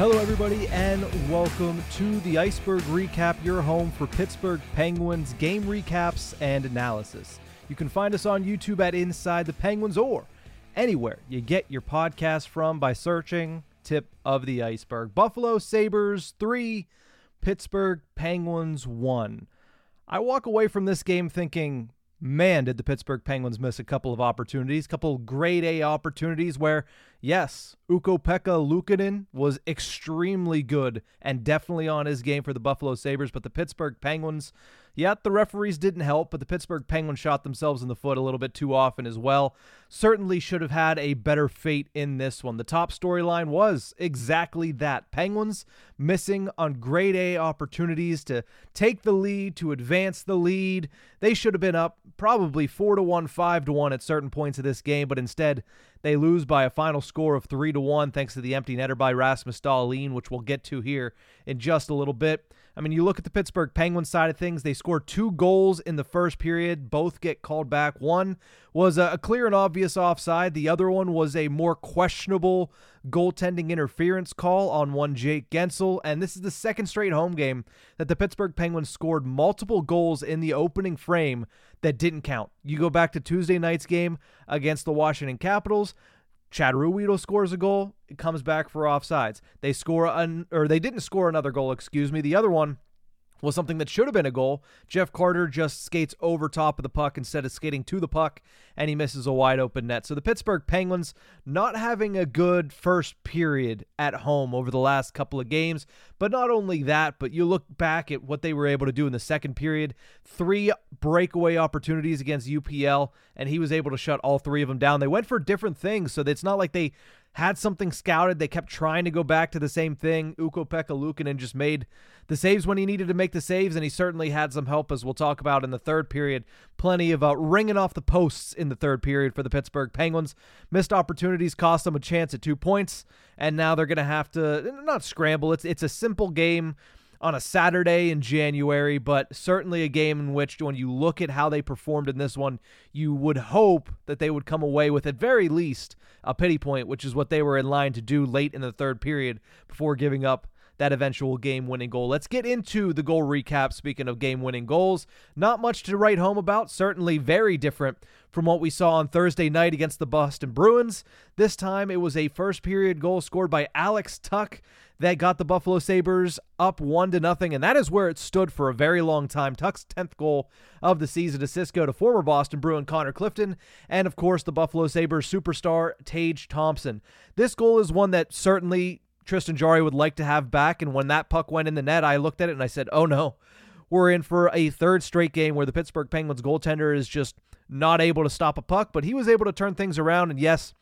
Hello, everybody, and welcome to the Ice-Burgh Recap, your home for Pittsburgh Penguins game recaps and analysis. You can find us on YouTube at Inside the Penguins or anywhere you get your podcast from by searching Tip of the Ice-Burgh. Buffalo Sabres 3, Pittsburgh Penguins 1. I walk away from this game thinking, man, did the Pittsburgh Penguins miss a couple of opportunities, a couple grade A opportunities where, yes, Ukko-Pekka Luukkonen was extremely good and definitely on his game for the Buffalo Sabres, but the Pittsburgh Penguins Yet the referees didn't help, but the Pittsburgh Penguins shot themselves in the foot a little bit too often as well. Certainly should have had a better fate in this one. The top storyline was exactly that Penguins missing on grade A opportunities to take the lead, to advance the lead. They should have been up probably 4 to 1, 5 to 1 at certain points of this game, but instead they lose by a final score of 3 to 1 thanks to the empty netter by Rasmus Dahlin, which we'll get to here in just a little bit. I mean, you look at the Pittsburgh Penguins side of things, they scored two goals in the first period, both get called back. One was a clear and obvious offside, the other one was a more questionable goaltending interference call on one Jake Guentzel. and this is the second straight home game that the Pittsburgh Penguins scored multiple goals in the opening frame that didn't count. You go back to Tuesday night's game against the Washington Capitals, Chad Ruhwedel scores a goal, it comes back for offsides. They score an or they didn't score another goal, excuse me. The other one was something that should have been a goal. Jeff Carter just skates over top of the puck instead of skating to the puck, and he misses a wide open net. So the Pittsburgh Penguins not having a good first period at home over the last couple of games. But not only that, but you look back at what they were able to do in the second period three breakaway opportunities against UPL, and he was able to shut all three of them down. They went for different things, so it's not like they had something scouted. They kept trying to go back to the same thing. Ukko-Pekka Luukkonen just made the saves when he needed to make the saves, and he certainly had some help, as we'll talk about in the third period. Plenty of uh, ringing off the posts in the third period for the Pittsburgh Penguins. Missed opportunities cost them a chance at two points, and now they're going to have to not scramble. It's it's a simple game on a Saturday in January, but certainly a game in which, when you look at how they performed in this one, you would hope that they would come away with, at very least, a pity point, which is what they were in line to do late in the third period before giving up that eventual game winning goal. Let's get into the goal recap. Speaking of game winning goals, not much to write home about. Certainly very different from what we saw on Thursday night against the Boston Bruins. This time it was a first period goal scored by Alex Tuch that got the Buffalo Sabres up one to nothing, and that is where it stood for a very long time. Tuch's 10th goal of the season to Cisco to former Boston Bruin Connor Clifton, and of course the Buffalo Sabres superstar Tage Thompson. This goal is one that certainly Tristan Jarry would like to have back, and when that puck went in the net, I looked at it and I said, "Oh no." We're in for a third straight game where the Pittsburgh Penguins goaltender is just not able to stop a puck, but he was able to turn things around. And yes,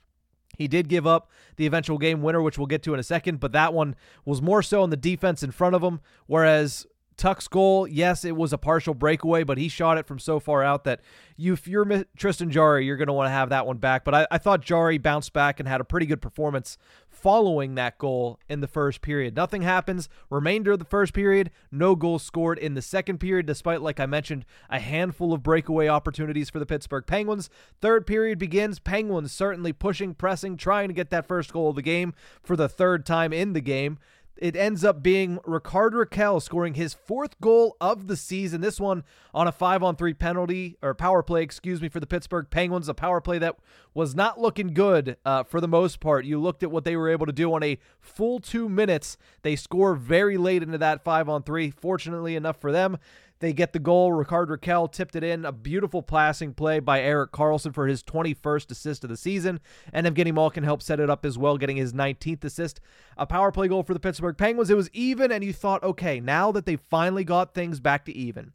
he did give up the eventual game winner, which we'll get to in a second, but that one was more so on the defense in front of him. Whereas Tuch's goal, yes, it was a partial breakaway, but he shot it from so far out that you, if you're Tristan Jarry, you're going to want to have that one back. But I, I thought Jarry bounced back and had a pretty good performance following that goal in the first period. Nothing happens. Remainder of the first period, no goals scored in the second period, despite, like I mentioned, a handful of breakaway opportunities for the Pittsburgh Penguins. Third period begins. Penguins certainly pushing, pressing, trying to get that first goal of the game for the third time in the game it ends up being Rickard Rakell scoring his fourth goal of the season. This one on a five on three penalty or power play, excuse me, for the Pittsburgh Penguins. A power play that was not looking good uh, for the most part. You looked at what they were able to do on a full two minutes. They score very late into that five on three. Fortunately enough for them, they get the goal. Rickard Rakell tipped it in. A beautiful passing play by Erik Karlsson for his 21st assist of the season. And Evgeny Malkin helped set it up as well, getting his 19th assist. A power play goal for the Pittsburgh Penguins. It was even, and you thought, okay, now that they finally got things back to even,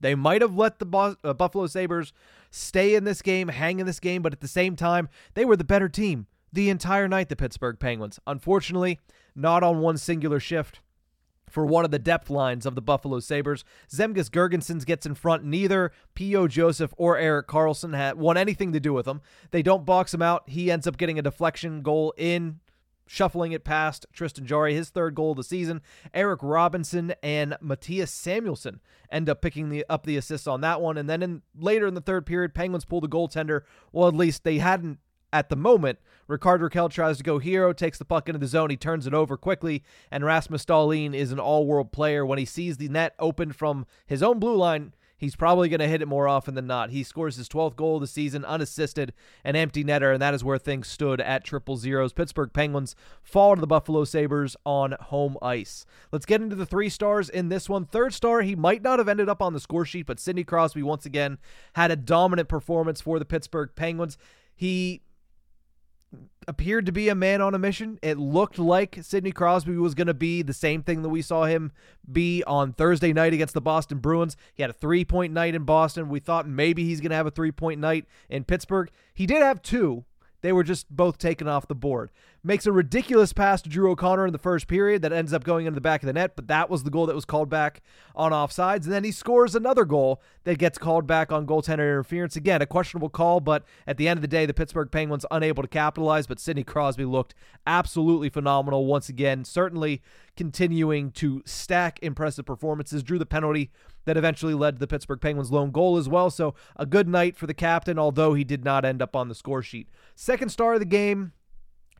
they might have let the uh, Buffalo Sabres stay in this game, hang in this game, but at the same time, they were the better team the entire night, the Pittsburgh Penguins. Unfortunately, not on one singular shift for one of the depth lines of the Buffalo Sabres. Zemgus Girgensons gets in front. Neither P.O. Joseph or Erik Karlsson had want anything to do with him. They don't box him out. He ends up getting a deflection goal in shuffling it past Tristan Jarry, his third goal of the season. Eric Robinson and Mattias Samuelsson end up picking the up the assist on that one. And then in later in the third period, Penguins pulled a goaltender. Well, at least they hadn't at the moment. Rickard Rakell tries to go hero, takes the puck into the zone, he turns it over quickly, and Rasmus Dahlin is an all-world player. When he sees the net open from his own blue line, he's probably going to hit it more often than not. He scores his 12th goal of the season, unassisted, an empty netter, and that is where things stood at triple zeros. Pittsburgh Penguins fall to the Buffalo Sabres on home ice. Let's get into the three stars in this one. Third star, he might not have ended up on the score sheet, but Sidney Crosby once again had a dominant performance for the Pittsburgh Penguins. He appeared to be a man on a mission. It looked like Sidney Crosby was going to be the same thing that we saw him be on Thursday night against the Boston Bruins. He had a three point night in Boston. We thought maybe he's going to have a three point night in Pittsburgh. He did have two, they were just both taken off the board. Makes a ridiculous pass to Drew O'Connor in the first period that ends up going into the back of the net, but that was the goal that was called back on offsides. And then he scores another goal that gets called back on goaltender interference. Again, a questionable call, but at the end of the day, the Pittsburgh Penguins unable to capitalize. But Sidney Crosby looked absolutely phenomenal once again, certainly continuing to stack impressive performances. Drew the penalty that eventually led to the Pittsburgh Penguins' lone goal as well. So a good night for the captain, although he did not end up on the score sheet. Second star of the game,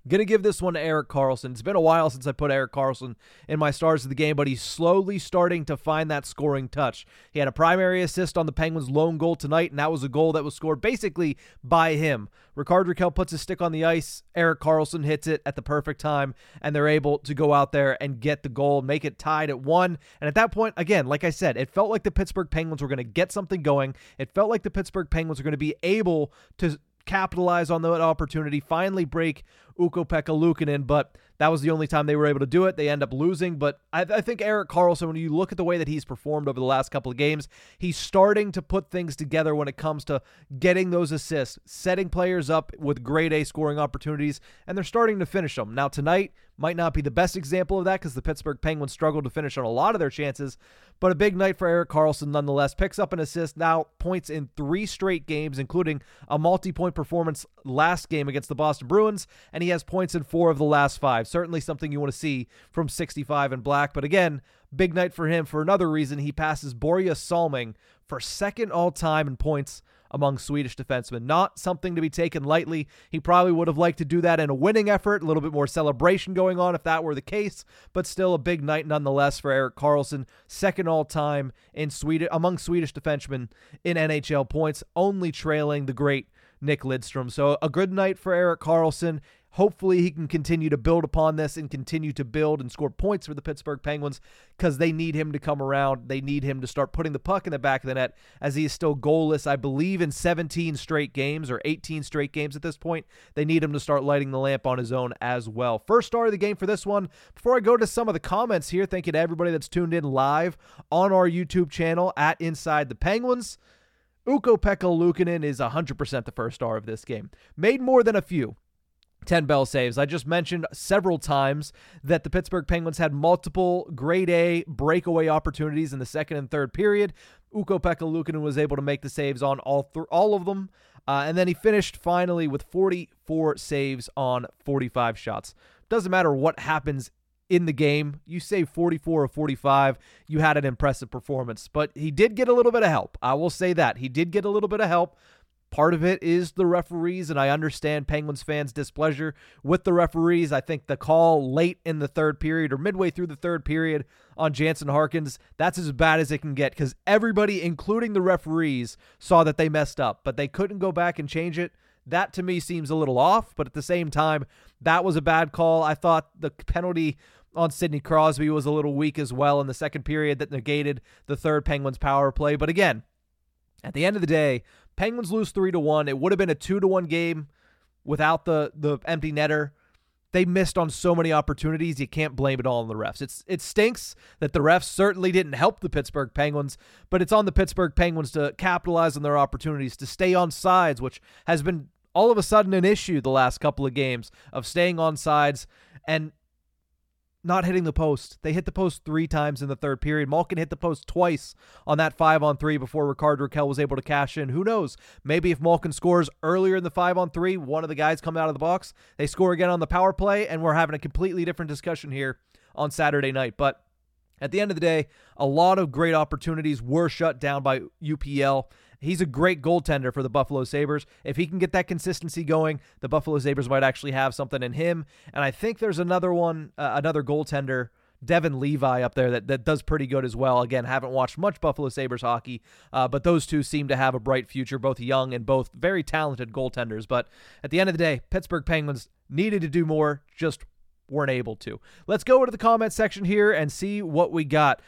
Gonna give this one to Erik Karlsson. It's been a while since I put Erik Karlsson in my stars of the game, but he's slowly starting to find that scoring touch. He had a primary assist on the Penguins' lone goal tonight, and that was a goal that was scored basically by him. Rickard Rakell puts his stick on the ice. Erik Karlsson hits it at the perfect time, and they're able to go out there and get the goal, make it tied at one. And at that point, again, like I said, it felt like the Pittsburgh Penguins were going to get something going. It felt like the Pittsburgh Penguins were going to be able to capitalize on that opportunity, finally break Ukko-Pekka Luukkonen, but that was the only time they were able to do it. They end up losing, but I, I, think Erik Karlsson, when you look at the way that he's performed over the last couple of games, he's starting to put things together when it comes to getting those assists, setting players up with grade A scoring opportunities, and they're starting to finish them. Now, tonight might not be the best example of that because the Pittsburgh Penguins struggled to finish on a lot of their chances, but a big night for Erik Karlsson nonetheless. Picks up an assist, now points in three straight games, including a multi point performance last game against the Boston Bruins, and he has points in four of the last five. Certainly something you want to see from 65 and black. But again, big night for him for another reason. He passes Börje Salming for second all time in points among Swedish defensemen. Not something to be taken lightly. He probably would have liked to do that in a winning effort, a little bit more celebration going on if that were the case, but still a big night nonetheless for Erik Karlsson, second all time in Sweden among Swedish defensemen in NHL points, only trailing the great Nick Lidstrom. So a good night for Erik Karlsson. Hopefully, he can continue to build upon this and continue to build and score points for the Pittsburgh Penguins because they need him to come around. They need him to start putting the puck in the back of the net as he is still goalless, I believe, in 17 straight games or 18 straight games at this point. They need him to start lighting the lamp on his own as well. First star of the game for this one. Before I go to some of the comments here, thank you to everybody that's tuned in live on our YouTube channel at Inside the Penguins. Ukko-Pekka Luukkonen is 100% the first star of this game. Made more than a few. 10 bell saves. I just mentioned several times that the Pittsburgh Penguins had multiple grade A breakaway opportunities in the second and third period. Ukko-Pekka Luukkonen was able to make the saves on all th- all of them. Uh, and then he finished finally with 44 saves on 45 shots. Doesn't matter what happens in the game. You save 44 or 45. You had an impressive performance, but he did get a little bit of help. I will say that. He did get a little bit of help. Part of it is the referees, and I understand Penguins fans' displeasure with the referees. I think the call late in the third period or midway through the third period on Jansen Harkins, that's as bad as it can get because everybody, including the referees, saw that they messed up, but they couldn't go back and change it. That to me seems a little off, but at the same time, that was a bad call. I thought the penalty on Sidney Crosby was a little weak as well in the second period that negated the third Penguins power play. But again, at the end of the day, Penguins lose three to one. It would have been a two to one game without the the empty netter. They missed on so many opportunities. You can't blame it all on the refs. It's it stinks that the refs certainly didn't help the Pittsburgh Penguins, but it's on the Pittsburgh Penguins to capitalize on their opportunities to stay on sides, which has been all of a sudden an issue the last couple of games of staying on sides and not hitting the post. They hit the post three times in the third period. Malkin hit the post twice on that five on three before Rickard Rakell was able to cash in. Who knows? Maybe if Malkin scores earlier in the five on three, one of the guys come out of the box, they score again on the power play, and we're having a completely different discussion here on Saturday night. But at the end of the day, a lot of great opportunities were shut down by UPL. He's a great goaltender for the Buffalo Sabres. If he can get that consistency going, the Buffalo Sabres might actually have something in him. And I think there's another one, uh, another goaltender, Devon Levi up there that, that does pretty good as well. Again, haven't watched much Buffalo Sabres hockey, uh, but those two seem to have a bright future, both young and both very talented goaltenders. But at the end of the day, Pittsburgh Penguins needed to do more, just weren't able to. Let's go to the comment section here and see what we got.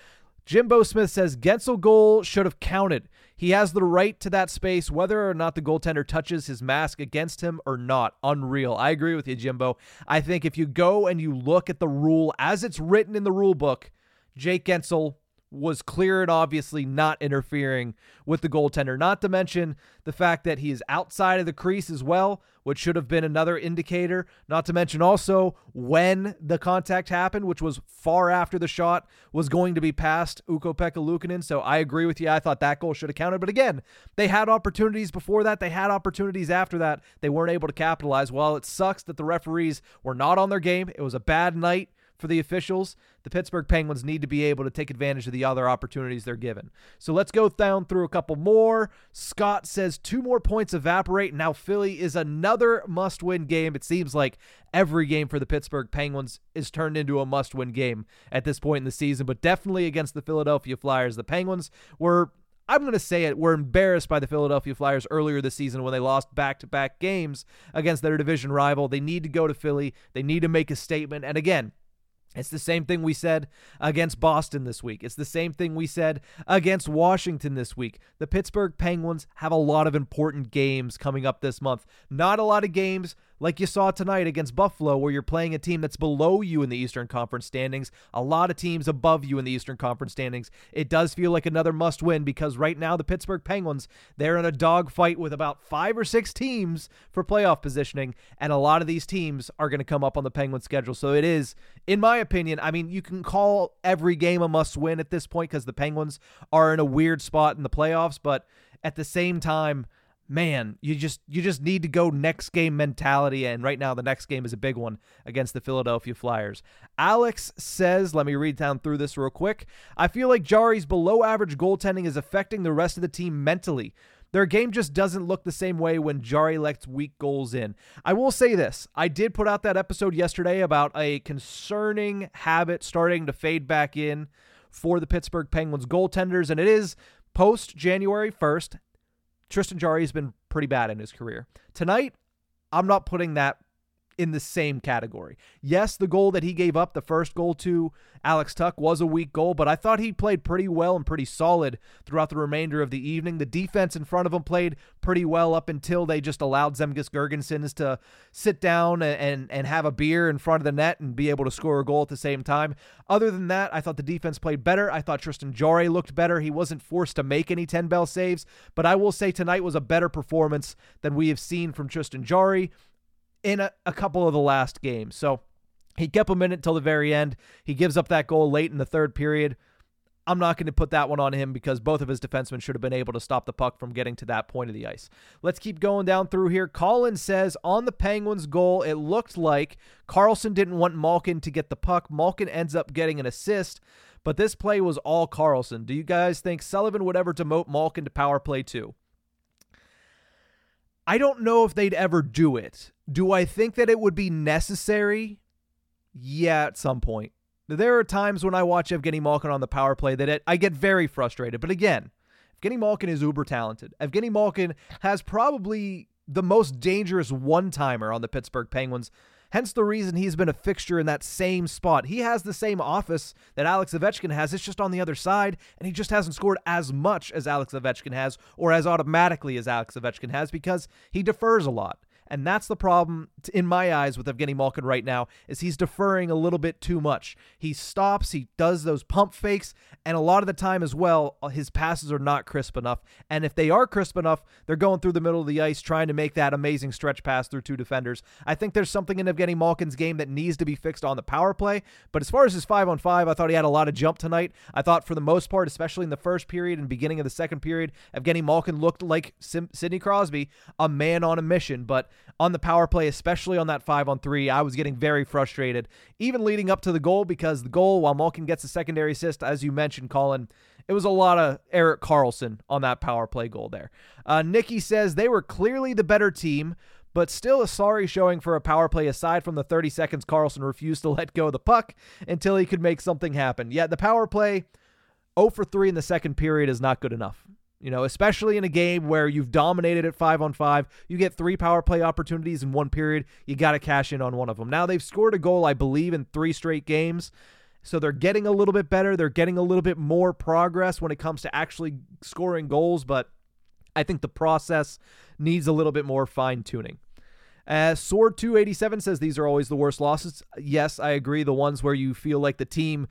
Jimbo Smith says Guentzel goal should have counted. He has the right to that space, whether or not the goaltender touches his mask against him or not. Unreal. I agree with you, Jimbo. I think if you go and you look at the rule as it's written in the rule book, Jake Guentzel was clear and obviously not interfering with the goaltender. Not to mention the fact that he is outside of the crease as well, which should have been another indicator. Not to mention also when the contact happened, which was far after the shot was going to be past Ukko-Pekka Luukkonen. So I agree with you. I thought that goal should have counted. But again, they had opportunities before that. They had opportunities after that. They weren't able to capitalize. Well, it sucks that the referees were not on their game, it was a bad night for the officials. The Pittsburgh Penguins need to be able to take advantage of the other opportunities they're given. So let's go down through a couple more. Scott says two more points evaporate. Now Philly is another must win game. It seems like every game for the Pittsburgh Penguins is turned into a must win game at this point in the season, but definitely against the Philadelphia Flyers. The Penguins were I'm going to say it, were embarrassed by the Philadelphia Flyers earlier this season when they lost back to back games against their division rival. They need to go to Philly. They need to make a statement. And again, it's the same thing we said against Boston this week. It's the same thing we said against Washington this week. The Pittsburgh Penguins have a lot of important games coming up this month. Not a lot of games like you saw tonight against Buffalo, where you're playing a team that's below you in the Eastern Conference standings, a lot of teams above you in the Eastern Conference standings. It does feel like another must win because right now the Pittsburgh Penguins, they're in a dogfight with about five or six teams for playoff positioning, and a lot of these teams are going to come up on the Penguins schedule. So it is, in my opinion, I mean, you can call every game a must win at this point because the Penguins are in a weird spot in the playoffs, but at the same time, man, you just you just need to go next game mentality and right now the next game is a big one against the Philadelphia Flyers. Alex says, let me read down through this real quick. I feel like Jarry's below average goaltending is affecting the rest of the team mentally. Their game just doesn't look the same way when Jarry lets weak goals in. I will say this. I did put out that episode yesterday about a concerning habit starting to fade back in for the Pittsburgh Penguins goaltenders, and it is post January 1st. Tristan Jarry has been pretty bad in his career. Tonight, I'm not putting that in the same category. Yes, the goal that he gave up, the first goal to Alex Tuch, was a weak goal, but I thought he played pretty well and pretty solid throughout the remainder of the evening. The defense in front of him played pretty well up until they just allowed Zemgus Girgensons to sit down and, and, and have a beer in front of the net and be able to score a goal at the same time. Other than that, I thought the defense played better. I thought Tristan Jarry looked better. He wasn't forced to make any 10 bell saves, but I will say tonight was a better performance than we have seen from Tristan Jarry in a, a couple of the last games. So he kept him in it until the very end. He gives up that goal late in the third period. I'm not going to put that one on him because both of his defensemen should have been able to stop the puck from getting to that point of the ice. Let's keep going down through here. Colin says on the Penguins' goal, it looked like Karlsson didn't want Malkin to get the puck. Malkin ends up getting an assist, but this play was all Karlsson. Do you guys think Sullivan would ever demote Malkin to power play too? I don't know if they'd ever do it. Do I think that it would be necessary? Yeah, at some point. There are times when I watch Evgeny Malkin on the power play that it, I get very frustrated. But again, Evgeny Malkin is uber talented. Evgeny Malkin has probably the most dangerous one timer on the Pittsburgh Penguins Hence the reason he's been a fixture in that same spot. He has the same office that Alex Ovechkin has. It's just on the other side, and he just hasn't scored as much as Alex Ovechkin has, or as automatically as Alex Ovechkin has, because he defers a lot. And that's the problem in my eyes with Evgeny Malkin right now is he's deferring a little bit too much. He stops, he does those pump fakes, and a lot of the time as well, uh, his passes are not crisp enough. And if they are crisp enough, they're going through the middle of the ice trying to make that amazing stretch pass through two defenders. I think there's something in Evgeny Malkin's game that needs to be fixed on the power play. But as far as his five on five, I thought he had a lot of jump tonight. I thought for the most part, especially in the first period and beginning of the second period, Evgeny Malkin looked like Sim- Sidney Crosby, a man on a mission. But on the power play, especially on that five on three, I was getting very frustrated, even leading up to the goal, because the goal, while Malkin gets a secondary assist, as you mentioned, Colin, it was a lot of Erik Karlsson on that power play goal there. Uh, Nikki says they were clearly the better team, but still a sorry showing for a power play aside from the 30 seconds Karlsson refused to let go of the puck until he could make something happen. Yet the power play 0 for 3 in the second period is not good enough. You know, especially in a game where you've dominated at five on five, you get three power play opportunities in one period. You got to cash in on one of them. Now they've scored a goal, I believe, in three straight games. So they're getting a little bit better. They're getting a little bit more progress when it comes to actually scoring goals, but I think the process needs a little bit more fine tuning. Uh, Sword 287 says these are always the worst losses. Yes, I agree. The ones where you feel like the team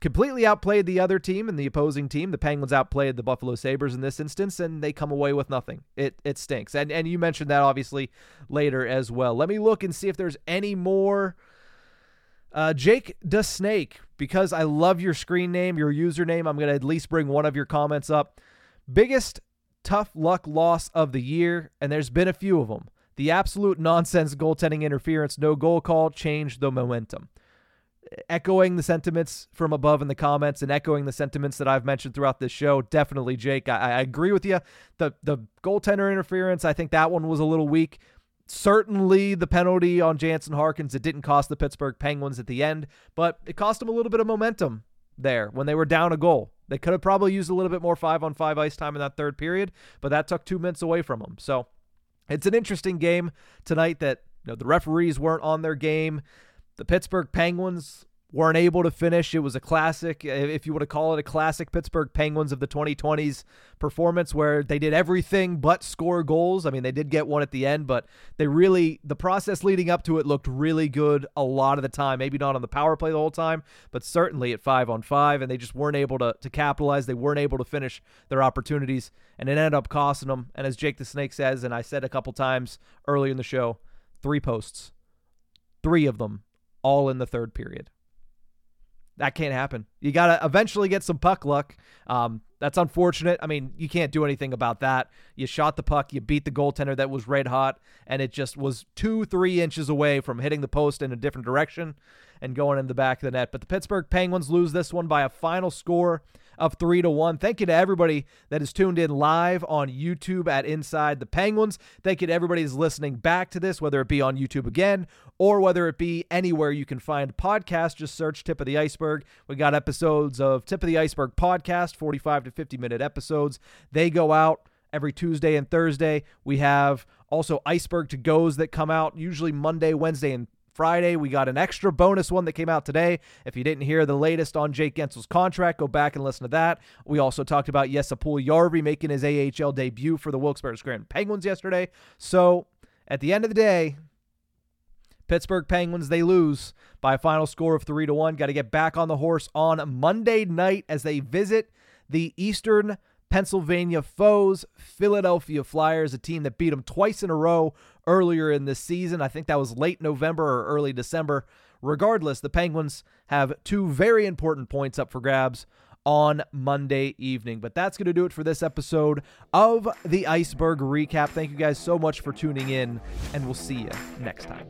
completely outplayed the other team and the opposing team. The Penguins outplayed the Buffalo Sabres in this instance, and they come away with nothing. It it stinks. And and you mentioned that obviously later as well. Let me look and see if there's any more. Uh, Jake the Snake, because I love your screen name, your username, I'm to at least bring one of your comments up. Biggest tough luck loss of the year, and there's been a few of them. The absolute nonsense goaltending interference, no goal call, changed the momentum echoing the sentiments from above in the comments and echoing the sentiments that I've mentioned throughout this show. Definitely, Jake. I, I agree with you. The the goaltender interference, I think that one was a little weak. Certainly, the penalty on Jansen Harkins, it didn't cost the Pittsburgh Penguins at the end, but it cost them a little bit of momentum there when they were down a goal. They could have probably used a little bit more five on five ice time in that third period, but that took two minutes away from them. So it's an interesting game tonight that you know, the referees weren't on their game. The Pittsburgh Penguins weren't able to finish. It was a classic, if you want to call it a classic Pittsburgh Penguins of the 2020s performance where they did everything but score goals. I mean, they did get one at the end, but they really, the process leading up to it looked really good a lot of the time. Maybe not on the power play the whole time, but certainly at five on five, and they just weren't able to, to capitalize. They weren't able to finish their opportunities, and it ended up costing them. And as Jake the Snake says, and I said a couple times earlier in the show, three posts, three of them all in the third period. That can't happen. You got to eventually get some puck luck. Um, that's unfortunate. I mean, you can't do anything about that. You shot the puck, you beat the goaltender that was red hot, and it just was two, three inches away from hitting the post in a different direction and going in the back of the net. But the Pittsburgh Penguins lose this one by a final score of three to one. Thank you to everybody that is tuned in live on YouTube at Inside the Penguins. Thank you to everybody who's listening back to this, whether it be on YouTube again or whether it be anywhere you can find podcasts. Just search Tip of the Ice-Burgh. We got episodes of Tip of the Ice-Burgh podcast, 45 to 50 minute episodes. They go out every Tuesday and Thursday. We have also Ice-Burgh to goes that come out usually Monday, Wednesday, and Friday. We got an extra bonus one that came out today. If you didn't hear the latest on Jake Guentzel's contract, go back and listen to that. We also talked about Jesse Puljujarvi making his AHL debut for the Wilkes-Barre Scranton Penguins yesterday. So at the end of the day, Pittsburgh Penguins they lose by a final score of three to one. Got to get back on the horse on Monday night as they visit the Eastern Pennsylvania foes, Philadelphia Flyers, a team that beat them twice in a row earlier in this season. I think that was late November or early December. Regardless, the Penguins have two very important points up for grabs on Monday evening. But that's going to do it for this episode of the Ice-Burgh Recap. Thank you guys so much for tuning in, and we'll see you next time.